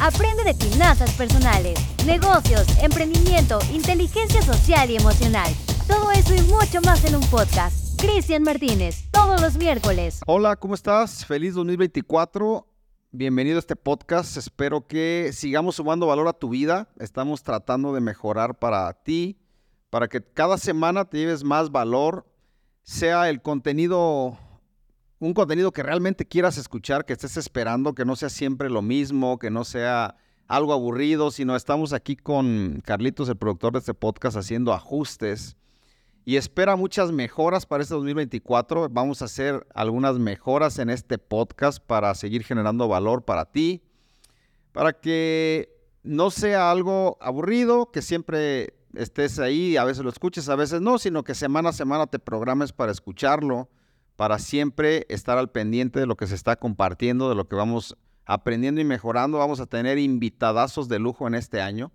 Aprende de finanzas personales, negocios, emprendimiento, inteligencia social y emocional. Todo eso y mucho más en un podcast. Cristian Martínez, todos los miércoles. Hola, ¿cómo estás? Feliz 2024. Bienvenido a este podcast. Espero que sigamos sumando valor a tu vida. Estamos tratando de mejorar para ti, para que cada semana te lleves más valor, sea el contenido, un contenido que realmente quieras escuchar, que estés esperando, que no sea siempre lo mismo, que no sea algo aburrido, sino estamos aquí con Carlitos, el productor de este podcast, haciendo ajustes y espera muchas mejoras para este 2024. Vamos a hacer algunas mejoras en este podcast para seguir generando valor para ti, para que no sea algo aburrido, que siempre estés ahí, a veces lo escuches, a veces no, sino que semana a semana te programes para escucharlo, para siempre estar al pendiente de lo que se está compartiendo, de lo que vamos aprendiendo y mejorando. Vamos a tener invitadazos de lujo en este año.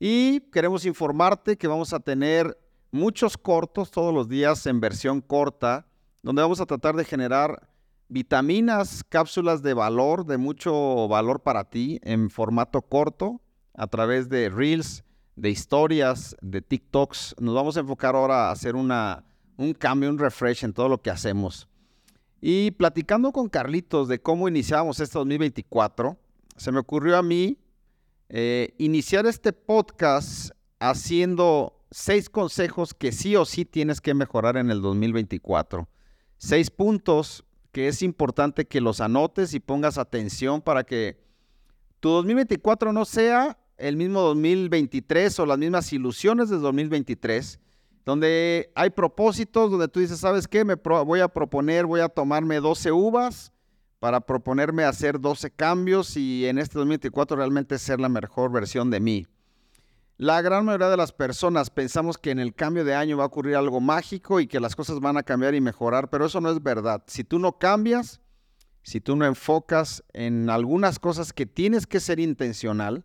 Y queremos informarte que vamos a tener muchos cortos todos los días en versión corta, donde vamos a tratar de generar vitaminas, cápsulas de valor, de mucho valor para ti en formato corto, a través de reels, de historias, de TikToks. Nos vamos a enfocar ahora a hacer una, un cambio, un refresh en todo lo que hacemos. Y platicando con Carlitos de cómo iniciamos este 2024, se me ocurrió a mí eh, iniciar este podcast haciendo seis consejos que sí o sí tienes que mejorar en el 2024. Seis puntos que es importante que los anotes y pongas atención para que tu 2024 no sea el mismo 2023 o las mismas ilusiones del 2023, donde hay propósitos, donde tú dices, ¿sabes qué? Me voy a proponer, voy a tomarme 12 uvas para proponerme hacer 12 cambios y en este 2024 realmente ser la mejor versión de mí. La gran mayoría de las personas pensamos que en el cambio de año va a ocurrir algo mágico y que las cosas van a cambiar y mejorar, pero eso no es verdad. Si tú no cambias, si tú no enfocas en algunas cosas que tienes que ser intencional,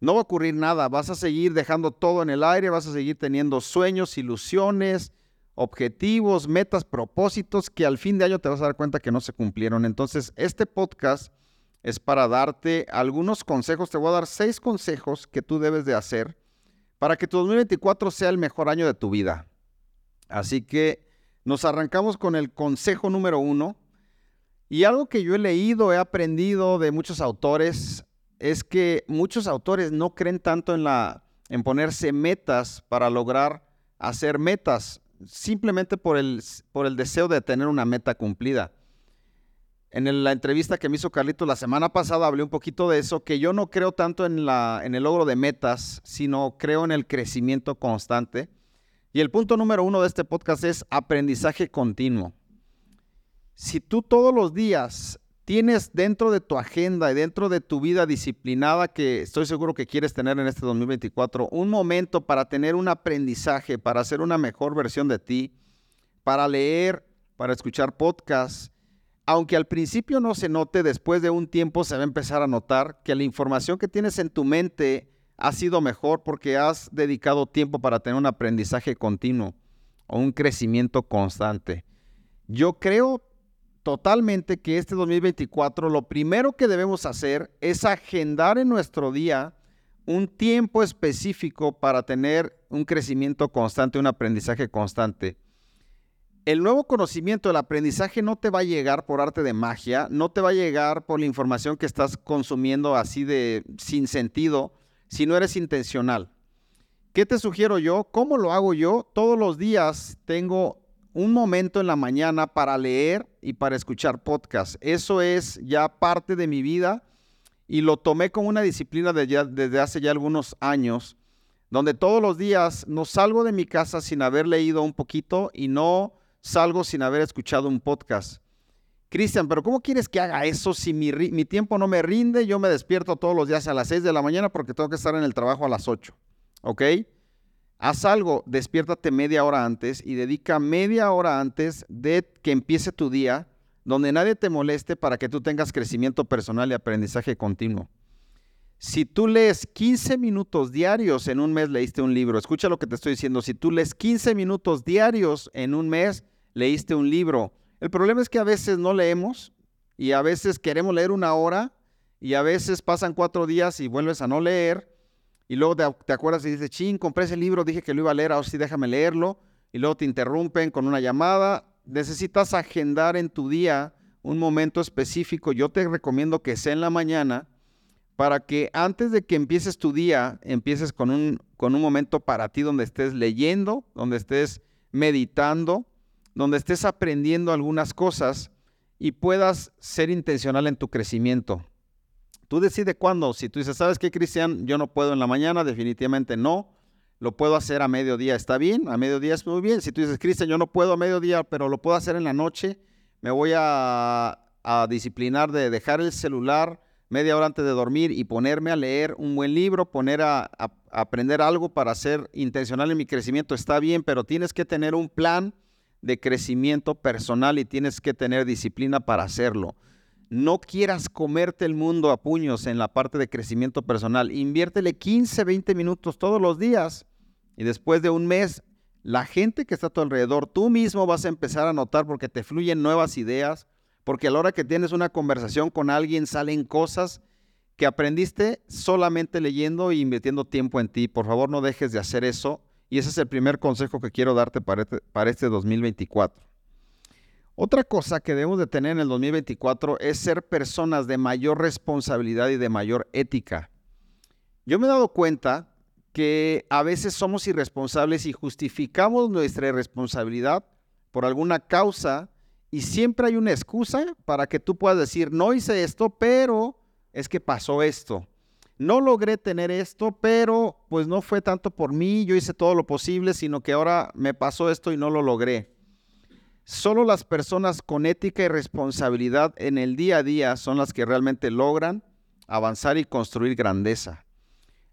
no va a ocurrir nada. Vas a seguir dejando todo en el aire, vas a seguir teniendo sueños, ilusiones, objetivos, metas, propósitos que al fin de año te vas a dar cuenta que no se cumplieron. Entonces, este podcast es para darte algunos consejos. Te voy a dar seis consejos que tú debes de hacer para que tu 2024 sea el mejor año de tu vida. Así que nos arrancamos con el consejo número uno. Y algo que yo he leído, he aprendido de muchos autores, es que muchos autores no creen tanto en, la, en ponerse metas para lograr hacer metas, simplemente por el, por el deseo de tener una meta cumplida. En la entrevista que me hizo Carlito la semana pasada hablé un poquito de eso, que yo no creo tanto en, la, en el logro de metas, sino creo en el crecimiento constante. Y el punto número uno de este podcast es aprendizaje continuo. Si tú todos los días tienes dentro de tu agenda y dentro de tu vida disciplinada que estoy seguro que quieres tener en este 2024, un momento para tener un aprendizaje, para hacer una mejor versión de ti, para leer, para escuchar podcasts, aunque al principio no se note, después de un tiempo se va a empezar a notar que la información que tienes en tu mente ha sido mejor porque has dedicado tiempo para tener un aprendizaje continuo o un crecimiento constante. Yo creo totalmente que este 2024 lo primero que debemos hacer es agendar en nuestro día un tiempo específico para tener un crecimiento constante, un aprendizaje constante el nuevo conocimiento, el aprendizaje no te va a llegar por arte de magia, no te va a llegar por la información que estás consumiendo así de sin sentido, si no eres intencional. ¿Qué te sugiero yo? ¿Cómo lo hago yo? Todos los días tengo un momento en la mañana para leer y para escuchar podcast. Eso es ya parte de mi vida y lo tomé como una disciplina desde hace ya algunos años, donde todos los días no salgo de mi casa sin haber leído un poquito y no salgo sin haber escuchado un podcast. Cristian, pero ¿cómo quieres que haga eso si mi, tiempo no me rinde? Yo me despierto todos los días a las 6 de la mañana porque tengo que estar en el trabajo a las 8. ¿Ok? Haz algo, despiértate media hora antes y dedica media hora antes de que empiece tu día donde nadie te moleste para que tú tengas crecimiento personal y aprendizaje continuo. Si tú lees 15 minutos diarios en un mes, leíste un libro. Escucha lo que te estoy diciendo. Si tú lees 15 minutos diarios en un mes, leíste un libro. El problema es que a veces no leemos y a veces queremos leer una hora y a veces pasan cuatro días y vuelves a no leer y luego te, acuerdas y dices, ching, compré ese libro, dije que lo iba a leer, ahora sí déjame leerlo y luego te interrumpen con una llamada. Necesitas agendar en tu día un momento específico. Yo te recomiendo que sea en la mañana para que antes de que empieces tu día, empieces con un, con un momento para ti donde estés leyendo, donde estés meditando, donde estés aprendiendo algunas cosas y puedas ser intencional en tu crecimiento. Tú decides cuándo. Si tú dices, ¿sabes qué, Cristian? Yo no puedo en la mañana, definitivamente no. Lo puedo hacer a mediodía, está bien. A mediodía es muy bien. Si tú dices, Cristian, yo no puedo a mediodía, pero lo puedo hacer en la noche, me voy a, disciplinar de dejar el celular media hora antes de dormir y ponerme a leer un buen libro, poner a, a aprender algo para ser intencional en mi crecimiento, está bien, pero tienes que tener un plan de crecimiento personal y tienes que tener disciplina para hacerlo. No quieras comerte el mundo a puños en la parte de crecimiento personal. Inviértele 15, 20 minutos todos los días y después de un mes, la gente que está a tu alrededor, tú mismo vas a empezar a notar porque te fluyen nuevas ideas, porque a la hora que tienes una conversación con alguien salen cosas que aprendiste solamente leyendo e invirtiendo tiempo en ti. Por favor, no dejes de hacer eso. Y ese es el primer consejo que quiero darte para este, para este 2024. Otra cosa que debemos de tener en el 2024 es ser personas de mayor responsabilidad y de mayor ética. Yo me he dado cuenta que a veces somos irresponsables y justificamos nuestra irresponsabilidad por alguna causa y siempre hay una excusa para que tú puedas decir, no hice esto, pero es que pasó esto. No logré tener esto, pero pues no fue tanto por mí, yo hice todo lo posible, sino que ahora me pasó esto y no lo logré. Solo las personas con ética y responsabilidad en el día a día son las que realmente logran avanzar y construir grandeza.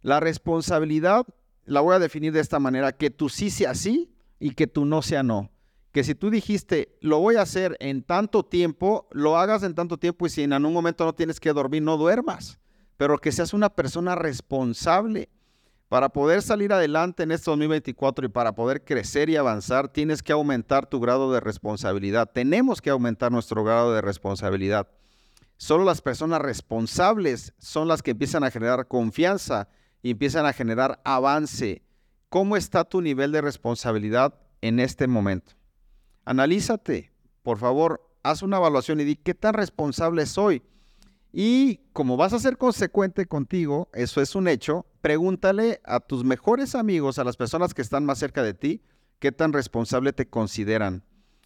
La responsabilidad la voy a definir de esta manera, que tú sí sea sí y que tú no sea no. Que si tú dijiste, lo voy a hacer en tanto tiempo, lo hagas en tanto tiempo y si en algún momento no tienes que dormir, no duermas. Pero que seas una persona responsable para poder salir adelante en este 2024 y para poder crecer y avanzar, tienes que aumentar tu grado de responsabilidad. Tenemos que aumentar nuestro grado de responsabilidad. Solo las personas responsables son las que empiezan a generar confianza y empiezan a generar avance. ¿Cómo está tu nivel de responsabilidad en este momento? Analízate, por favor, haz una evaluación y di qué tan responsable soy. Y como vas a ser consecuente contigo, eso es un hecho, pregúntale a tus mejores amigos, a las personas que están más cerca de ti, qué tan responsable te consideran.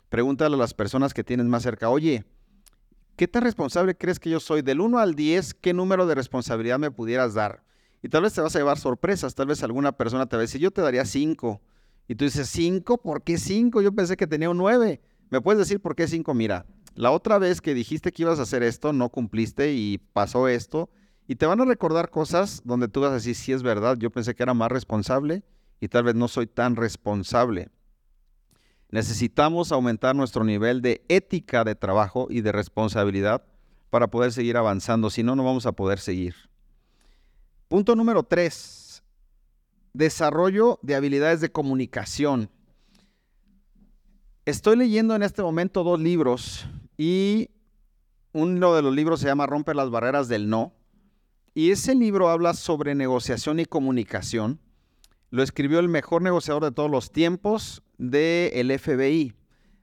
Pregúntale a las personas que tienes más cerca, oye, ¿qué tan responsable crees que yo soy? Del 1 al 10, ¿qué número de responsabilidad me pudieras dar? Y tal vez te vas a llevar sorpresas, tal vez alguna persona te va a decir, yo te daría 5. Y tú dices, ¿5? ¿Por qué 5? Yo pensé que tenía un 9. ¿Me puedes decir por qué 5? Mira, la otra vez que dijiste que ibas a hacer esto, no cumpliste y pasó esto. Y te van a recordar cosas donde tú vas a decir, sí es verdad, yo pensé que era más responsable y tal vez no soy tan responsable. Necesitamos aumentar nuestro nivel de ética de trabajo y de responsabilidad para poder seguir avanzando, si no, no vamos a poder seguir. Punto número tres, desarrollo de habilidades de comunicación. Estoy leyendo en este momento dos libros y uno de los libros se llama Romper las barreras del no. Y ese libro habla sobre negociación y comunicación. Lo escribió el mejor negociador de todos los tiempos del FBI.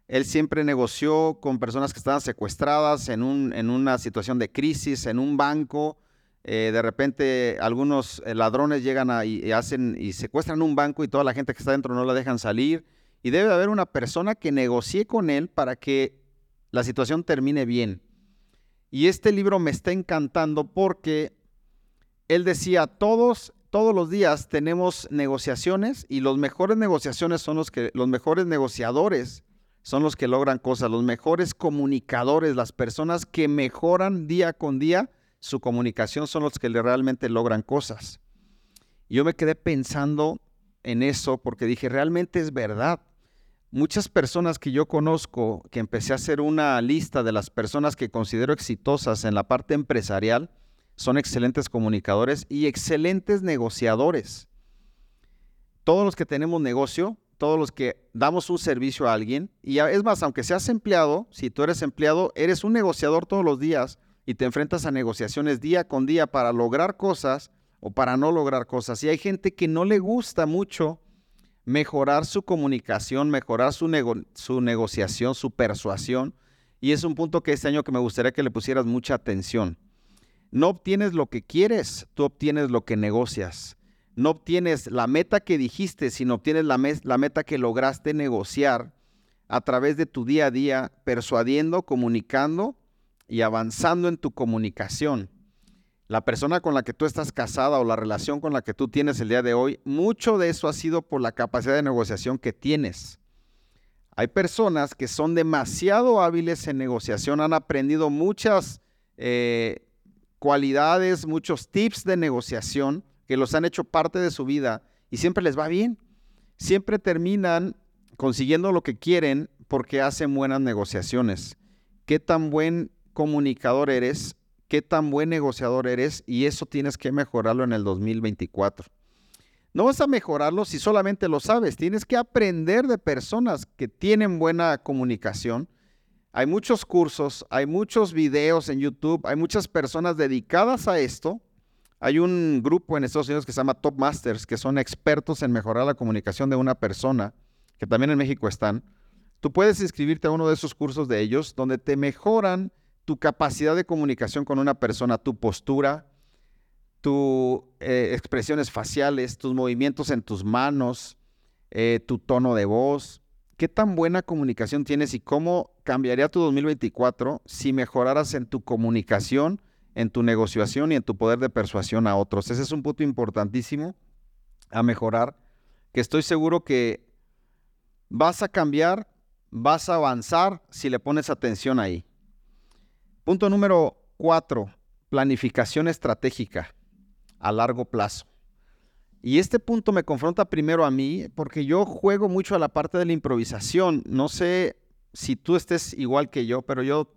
Él siempre negoció con personas que estaban secuestradas en, una situación de crisis, en un banco. Eh, de repente algunos eh, ladrones llegan y, hacen, y secuestran un banco y toda la gente que está dentro no la dejan salir y debe haber una persona que negocie con él para que la situación termine bien. Y este libro me está encantando porque él decía, todos, todos los días tenemos negociaciones y los mejores negociaciones son los que, los mejores negociadores son los que logran cosas, los mejores comunicadores, las personas que mejoran día con día su comunicación son los que realmente logran cosas. Yo me quedé pensando en eso porque dije, realmente es verdad muchas personas que yo conozco, que empecé a hacer una lista de las personas que considero exitosas en la parte empresarial, son excelentes comunicadores y excelentes negociadores. Todos los que tenemos negocio, todos los que damos un servicio a alguien, y es más, aunque seas empleado, si tú eres empleado, eres un negociador todos los días y te enfrentas a negociaciones día con día para lograr cosas o para no lograr cosas. Y hay gente que no le gusta mucho mejorar su comunicación, mejorar su, su negociación, su persuasión. Y es un punto que este año que me gustaría que le pusieras mucha atención. No obtienes lo que quieres, tú obtienes lo que negocias. No obtienes la meta que dijiste, sino obtienes la, la meta que lograste negociar a través de tu día a día, persuadiendo, comunicando y avanzando en tu comunicación. La persona con la que tú estás casada o la relación con la que tú tienes el día de hoy, mucho de eso ha sido por la capacidad de negociación que tienes. Hay personas que son demasiado hábiles en negociación, han aprendido muchas eh, cualidades, muchos tips de negociación que los han hecho parte de su vida y siempre les va bien. Siempre terminan consiguiendo lo que quieren porque hacen buenas negociaciones. ¿Qué tan buen comunicador eres? ¿Qué tan buen negociador eres? Y eso tienes que mejorarlo en el 2024. No vas a mejorarlo si solamente lo sabes. Tienes que aprender de personas que tienen buena comunicación. Hay muchos cursos, hay muchos videos en YouTube, hay muchas personas dedicadas a esto. Hay un grupo en Estados Unidos que se llama Top Masters, que son expertos en mejorar la comunicación de una persona que también en México están, tú puedes inscribirte a uno de esos cursos de ellos donde te mejoran tu capacidad de comunicación con una persona, tu postura, tus eh, expresiones faciales, tus movimientos en tus manos, eh, tu tono de voz. ¿Qué tan buena comunicación tienes y cómo cambiaría tu 2024 si mejoraras en tu comunicación, en tu negociación y en tu poder de persuasión a otros? Ese es un punto importantísimo a mejorar, que estoy seguro que Vas a cambiar, vas a avanzar si le pones atención ahí. Punto número cuatro, planificación estratégica a largo plazo. Y este punto me confronta primero a mí porque yo juego mucho a la parte de la improvisación. No sé si tú estés igual que yo, pero yo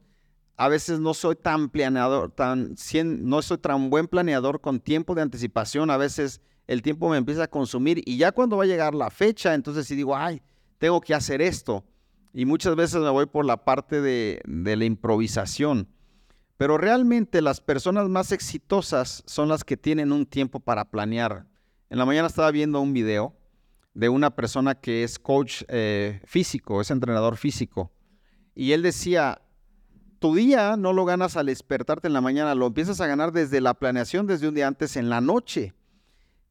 a veces no soy tan planeador, tan, no soy tan buen planeador con tiempo de anticipación. A veces el tiempo me empieza a consumir y ya cuando va a llegar la fecha, entonces sí digo, ay, tengo que hacer esto. Y muchas veces me voy por la parte de, la improvisación. Pero realmente las personas más exitosas son las que tienen un tiempo para planear. En la mañana estaba viendo un video de una persona que es coach eh, físico, es entrenador físico. Y él decía, tu día no lo ganas al despertarte en la mañana, lo empiezas a ganar desde la planeación, desde un día antes en la noche.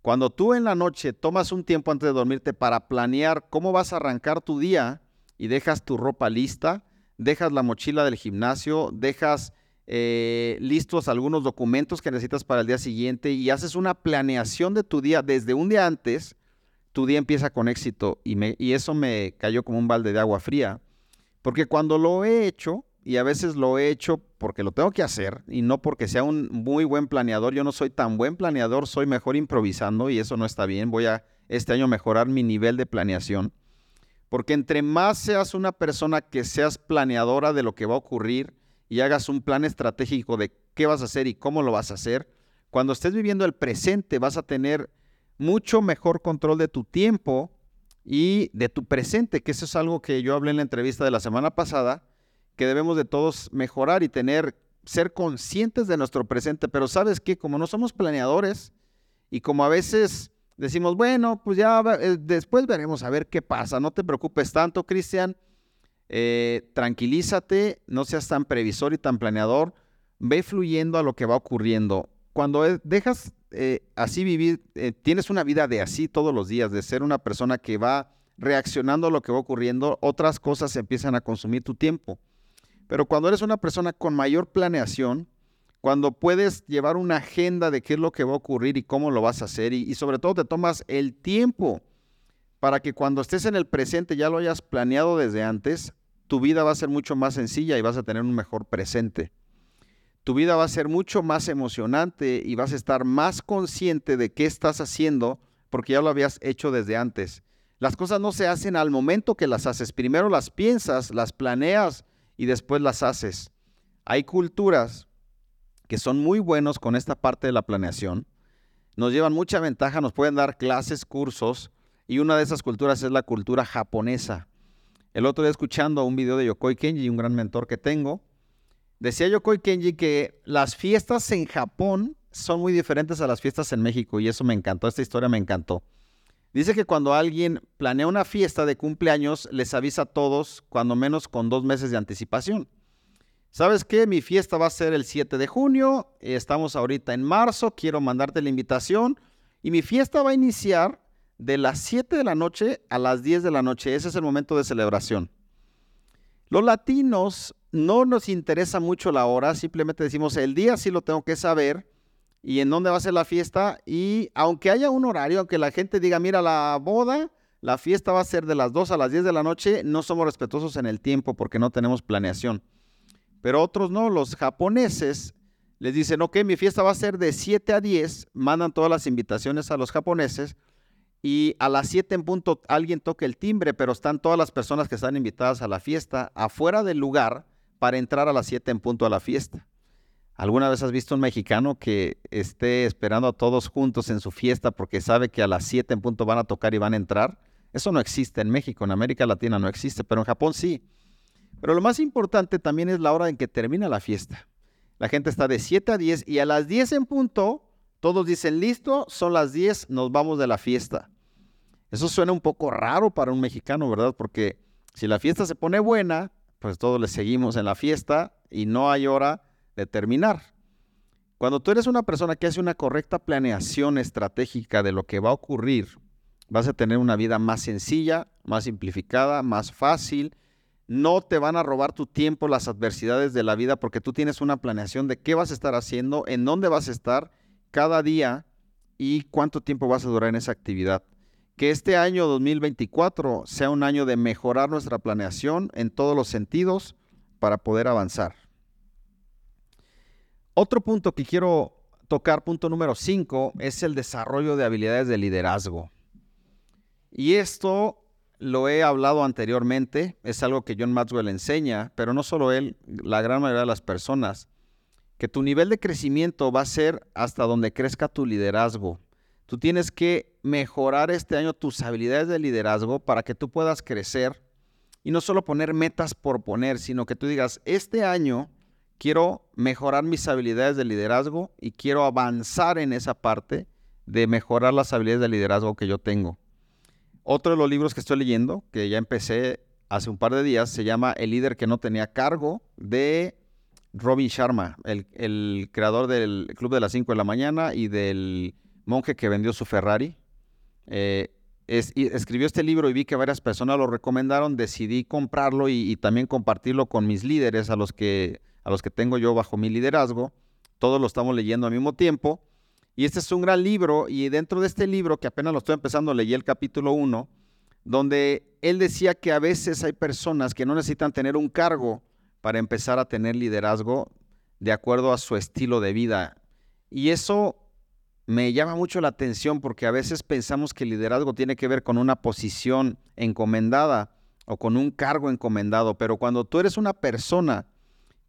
Cuando tú en la noche tomas un tiempo antes de dormirte para planear cómo vas a arrancar tu día y dejas tu ropa lista, dejas la mochila del gimnasio, dejas eh, listos algunos documentos que necesitas para el día siguiente y haces una planeación de tu día desde un día antes, tu día empieza con éxito y, eso me cayó como un balde de agua fría. Porque cuando lo he hecho, y a veces lo he hecho porque lo tengo que hacer y no porque sea un muy buen planeador. Yo no soy tan buen planeador, soy mejor improvisando y eso no está bien. Voy a este año mejorar mi nivel de planeación. Porque entre más seas una persona que seas planeadora de lo que va a ocurrir y hagas un plan estratégico de qué vas a hacer y cómo lo vas a hacer, cuando estés viviendo el presente vas a tener mucho mejor control de tu tiempo y de tu presente, que eso es algo que yo hablé en la entrevista de la semana pasada que debemos de todos mejorar y tener, ser conscientes de nuestro presente. Pero sabes que como no somos planeadores y como a veces decimos, bueno, pues ya eh, después veremos a ver qué pasa. No te preocupes tanto, Cristian. Eh, tranquilízate, no seas tan previsor y tan planeador. Ve fluyendo a lo que va ocurriendo. Cuando dejas eh, así vivir, tienes una vida de así todos los días, de ser una persona que va reaccionando a lo que va ocurriendo, otras cosas empiezan a consumir tu tiempo. Pero cuando eres una persona con mayor planeación, cuando puedes llevar una agenda de qué es lo que va a ocurrir y cómo lo vas a hacer, y, sobre todo te tomas el tiempo para que cuando estés en el presente ya lo hayas planeado desde antes, tu vida va a ser mucho más sencilla y vas a tener un mejor presente. Tu vida va a ser mucho más emocionante y vas a estar más consciente de qué estás haciendo porque ya lo habías hecho desde antes. Las cosas no se hacen al momento que las haces. Primero las piensas, las planeas, y después las haces. Hay culturas que son muy buenos con esta parte de la planeación, nos llevan mucha ventaja, nos pueden dar clases, cursos, y una de esas culturas es la cultura japonesa. El otro día escuchando un video de Yokoi Kenji, un gran mentor que tengo, Decía Yokoi Kenji que las fiestas en Japón son muy diferentes a las fiestas en México y eso me encantó, esta historia me encantó. Dice que cuando alguien planea una fiesta de cumpleaños, les avisa a todos, cuando menos con dos meses de anticipación. ¿Sabes qué? Mi fiesta va a ser el 7 de junio, estamos ahorita en marzo, quiero mandarte la invitación y mi fiesta va a iniciar de las 7 de la noche a las 10 de la noche. Ese es el momento de celebración. Los latinos no nos interesa mucho la hora, simplemente decimos el día sí lo tengo que saber y en dónde va a ser la fiesta. Y aunque haya un horario, aunque la gente diga, mira, la boda, la fiesta va a ser de las 2 a las 10 de la noche, no somos respetuosos en el tiempo porque no tenemos planeación. Pero otros no, los japoneses les dicen, ok, mi fiesta va a ser de 7 a 10, mandan todas las invitaciones a los japoneses y a las 7 en punto alguien toca el timbre, pero están todas las personas que están invitadas a la fiesta afuera del lugar para entrar a las 7 en punto a la fiesta. ¿Alguna vez has visto un mexicano que esté esperando a todos juntos en su fiesta porque sabe que a las 7 en punto van a tocar y van a entrar? Eso no existe en México, en América Latina no existe, pero en Japón sí. Pero lo más importante también es la hora en que termina la fiesta. La gente está de 7 a 10 y a las 10 en punto todos dicen, listo, son las 10, nos vamos de la fiesta. Eso suena un poco raro para un mexicano, ¿verdad? Porque si la fiesta se pone buena, pues todos le seguimos en la fiesta y no hay hora de terminar. Cuando tú eres una persona que hace una correcta planeación estratégica de lo que va a ocurrir, vas a tener una vida más sencilla, más simplificada, más fácil. No te van a robar tu tiempo las adversidades de la vida porque tú tienes una planeación de qué vas a estar haciendo, en dónde vas a estar cada día y cuánto tiempo vas a durar en esa actividad. Que este año 2024 sea un año de mejorar nuestra planeación en todos los sentidos para poder avanzar. Otro punto que quiero tocar, punto número 5, es el desarrollo de habilidades de liderazgo. Y esto lo he hablado anteriormente, es algo que John Maxwell enseña, pero no solo él, la gran mayoría de las personas, que tu nivel de crecimiento va a ser hasta donde crezca tu liderazgo. Tú tienes que mejorar este año tus habilidades de liderazgo para que tú puedas crecer y no solo poner metas por poner, sino que tú digas, este año quiero mejorar mis habilidades de liderazgo y quiero avanzar en esa parte de mejorar las habilidades de liderazgo que yo tengo. Otro de los libros que estoy leyendo, que ya empecé hace un par de días, se llama El líder que no tenía cargo de Robin Sharma, el, creador del Club de las 5 de la mañana y del monje que vendió su Ferrari. Eh, escribió este libro y vi que varias personas lo recomendaron, decidí comprarlo y, también compartirlo con mis líderes, a los, que, a los que tengo yo bajo mi liderazgo. Todos lo estamos leyendo al mismo tiempo. Y este es un gran libro y dentro de este libro, que apenas lo estoy empezando, leí el capítulo 1, donde él decía que a veces hay personas que no necesitan tener un cargo, para empezar a tener liderazgo de acuerdo a su estilo de vida. Y eso me llama mucho la atención porque a veces pensamos que el liderazgo tiene que ver con una posición encomendada o con un cargo encomendado, pero cuando tú eres una persona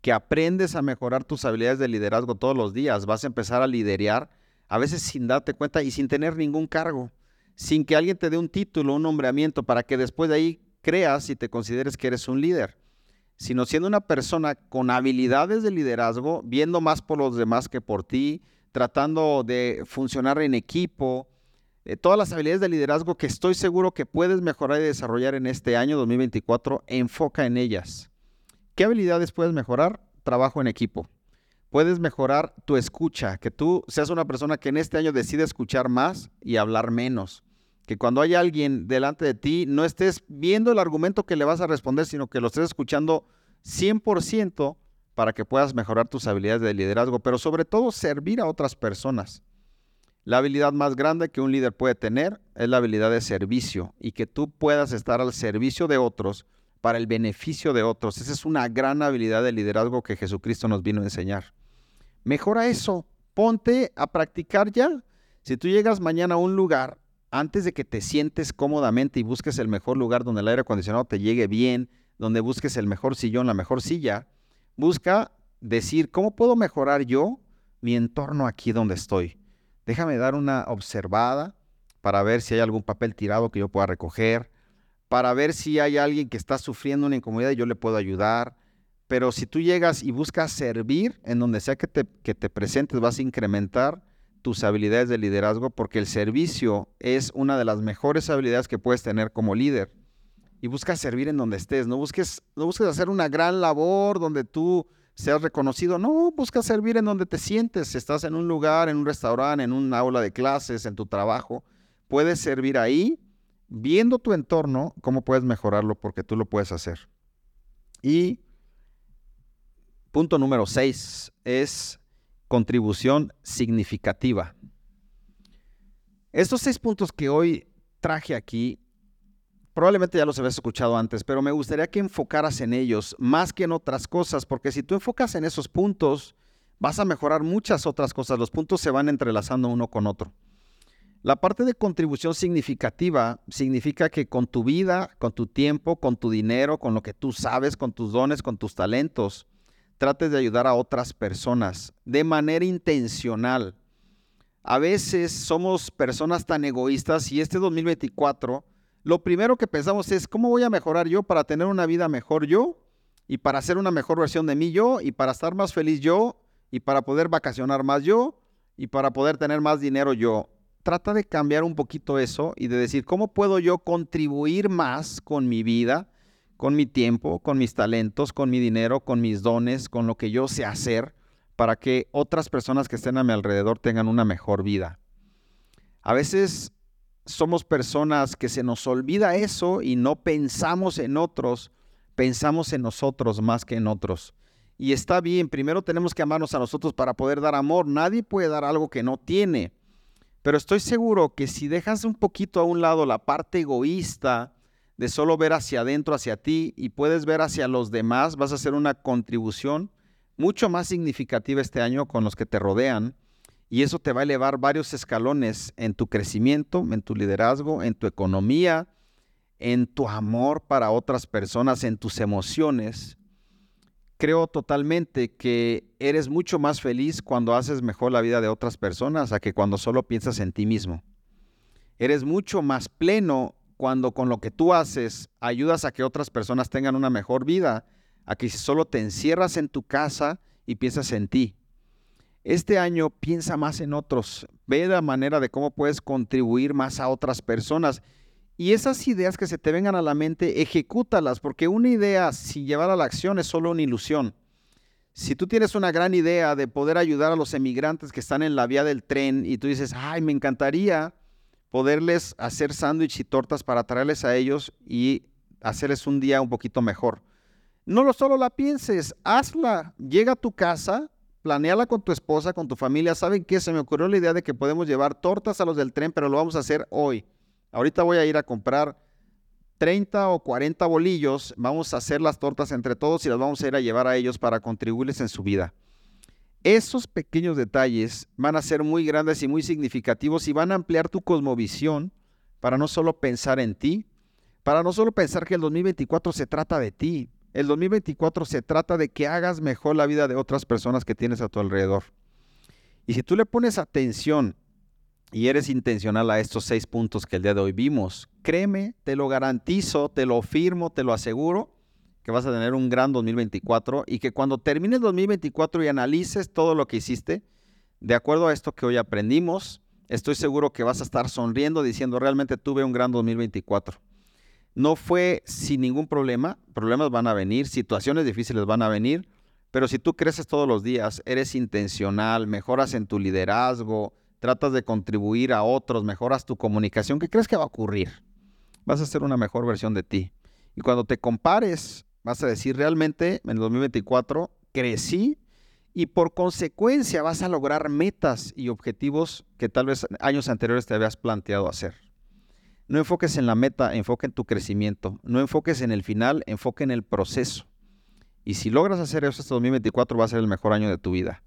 que aprendes a mejorar tus habilidades de liderazgo todos los días, vas a empezar a liderar, a veces sin darte cuenta y sin tener ningún cargo, sin que alguien te dé un título, un nombramiento, para que después de ahí creas y te consideres que eres un líder sino siendo una persona con habilidades de liderazgo, viendo más por los demás que por ti, tratando de funcionar en equipo, eh, todas las habilidades de liderazgo que estoy seguro que puedes mejorar y desarrollar en este año 2024, enfoca en ellas. ¿Qué habilidades puedes mejorar? Trabajo en equipo. Puedes mejorar tu escucha, que tú seas una persona que en este año decide escuchar más y hablar menos que cuando hay alguien delante de ti no estés viendo el argumento que le vas a responder, sino que lo estés escuchando 100% para que puedas mejorar tus habilidades de liderazgo, pero sobre todo servir a otras personas. La habilidad más grande que un líder puede tener es la habilidad de servicio y que tú puedas estar al servicio de otros para el beneficio de otros. Esa es una gran habilidad de liderazgo que Jesucristo nos vino a enseñar. Mejora eso, ponte a practicar ya. Si tú llegas mañana a un lugar antes de que te sientes cómodamente y busques el mejor lugar donde el aire acondicionado te llegue bien, donde busques el mejor sillón, la mejor silla, busca decir, ¿cómo puedo mejorar yo mi entorno aquí donde estoy? Déjame dar una observada para ver si hay algún papel tirado que yo pueda recoger, para ver si hay alguien que está sufriendo una incomodidad y yo le puedo ayudar, pero si tú llegas y buscas servir, en donde sea que te, que te presentes, vas a incrementar tus habilidades de liderazgo porque el servicio es una de las mejores habilidades que puedes tener como líder. Y buscas servir en donde estés, no busques, no busques hacer una gran labor donde tú seas reconocido, no, busca servir en donde te sientes, si estás en un lugar, en un restaurante, en un aula de clases, en tu trabajo, puedes servir ahí, viendo tu entorno, cómo puedes mejorarlo porque tú lo puedes hacer. Y punto número seis es contribución significativa. Estos seis puntos que hoy traje aquí, probablemente ya los habías escuchado antes, pero me gustaría que enfocaras en ellos más que en otras cosas, porque si tú enfocas en esos puntos, vas a mejorar muchas otras cosas. Los puntos se van entrelazando uno con otro. La parte de contribución significativa significa que con tu vida, con tu tiempo, con tu dinero, con lo que tú sabes, con tus dones, con tus talentos, trates de ayudar a otras personas de manera intencional. A veces somos personas tan egoístas y este 2024 lo primero que pensamos es cómo voy a mejorar yo para tener una vida mejor yo y para ser una mejor versión de mí yo y para estar más feliz yo y para poder vacacionar más yo y para poder tener más dinero yo. Trata de cambiar un poquito eso y de decir cómo puedo yo contribuir más con mi vida con mi tiempo, con mis talentos, con mi dinero, con mis dones, con lo que yo sé hacer, para que otras personas que estén a mi alrededor tengan una mejor vida. A veces somos personas que se nos olvida eso y no pensamos en otros, pensamos en nosotros más que en otros. Y está bien, primero tenemos que amarnos a nosotros para poder dar amor. Nadie puede dar algo que no tiene. Pero estoy seguro que si dejas un poquito a un lado la parte egoísta, de solo ver hacia adentro, hacia ti, y puedes ver hacia los demás, vas a hacer una contribución mucho más significativa este año con los que te rodean, y eso te va a elevar varios escalones en tu crecimiento, en tu liderazgo, en tu economía, en tu amor para otras personas, en tus emociones. Creo totalmente que eres mucho más feliz cuando haces mejor la vida de otras personas a que cuando solo piensas en ti mismo. Eres mucho más pleno cuando con lo que tú haces ayudas a que otras personas tengan una mejor vida, a que si solo te encierras en tu casa y piensas en ti. Este año piensa más en otros, ve la manera de cómo puedes contribuir más a otras personas. Y esas ideas que se te vengan a la mente, ejecútalas, porque una idea, si llevar a la acción, es solo una ilusión. Si tú tienes una gran idea de poder ayudar a los emigrantes que están en la vía del tren y tú dices, ay, me encantaría poderles hacer sándwich y tortas para traerles a ellos y hacerles un día un poquito mejor. No lo solo la pienses, hazla. Llega a tu casa, planeala con tu esposa, con tu familia. ¿Saben qué? Se me ocurrió la idea de que podemos llevar tortas a los del tren, pero lo vamos a hacer hoy. Ahorita voy a ir a comprar 30 o 40 bolillos. Vamos a hacer las tortas entre todos y las vamos a ir a llevar a ellos para contribuirles en su vida. Esos pequeños detalles van a ser muy grandes y muy significativos y van a ampliar tu cosmovisión para no solo pensar en ti, para no solo pensar que el 2024 se trata de ti, el 2024 se trata de que hagas mejor la vida de otras personas que tienes a tu alrededor. Y si tú le pones atención y eres intencional a estos seis puntos que el día de hoy vimos, créeme, te lo garantizo, te lo firmo, te lo aseguro, que vas a tener un gran 2024 y que cuando termine el 2024 y analices todo lo que hiciste, de acuerdo a esto que hoy aprendimos, estoy seguro que vas a estar sonriendo diciendo realmente tuve un gran 2024. No fue sin ningún problema, problemas van a venir, situaciones difíciles van a venir, pero si tú creces todos los días, eres intencional, mejoras en tu liderazgo, tratas de contribuir a otros, mejoras tu comunicación, ¿qué crees que va a ocurrir? Vas a ser una mejor versión de ti. Y cuando te compares Vas a decir, realmente en el 2024 crecí y por consecuencia vas a lograr metas y objetivos que tal vez años anteriores te habías planteado hacer. No enfoques en la meta, enfoque en tu crecimiento. No enfoques en el final, enfoque en el proceso. Y si logras hacer eso este 2024 va a ser el mejor año de tu vida.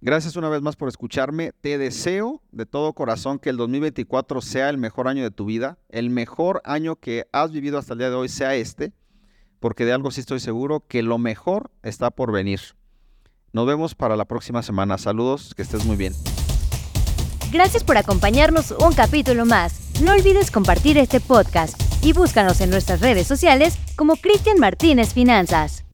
Gracias una vez más por escucharme. Te deseo de todo corazón que el 2024 sea el mejor año de tu vida, el mejor año que has vivido hasta el día de hoy sea este porque de algo sí estoy seguro, que lo mejor está por venir. Nos vemos para la próxima semana. Saludos, que estés muy bien. Gracias por acompañarnos un capítulo más. No olvides compartir este podcast y búscanos en nuestras redes sociales como Cristian Martínez Finanzas.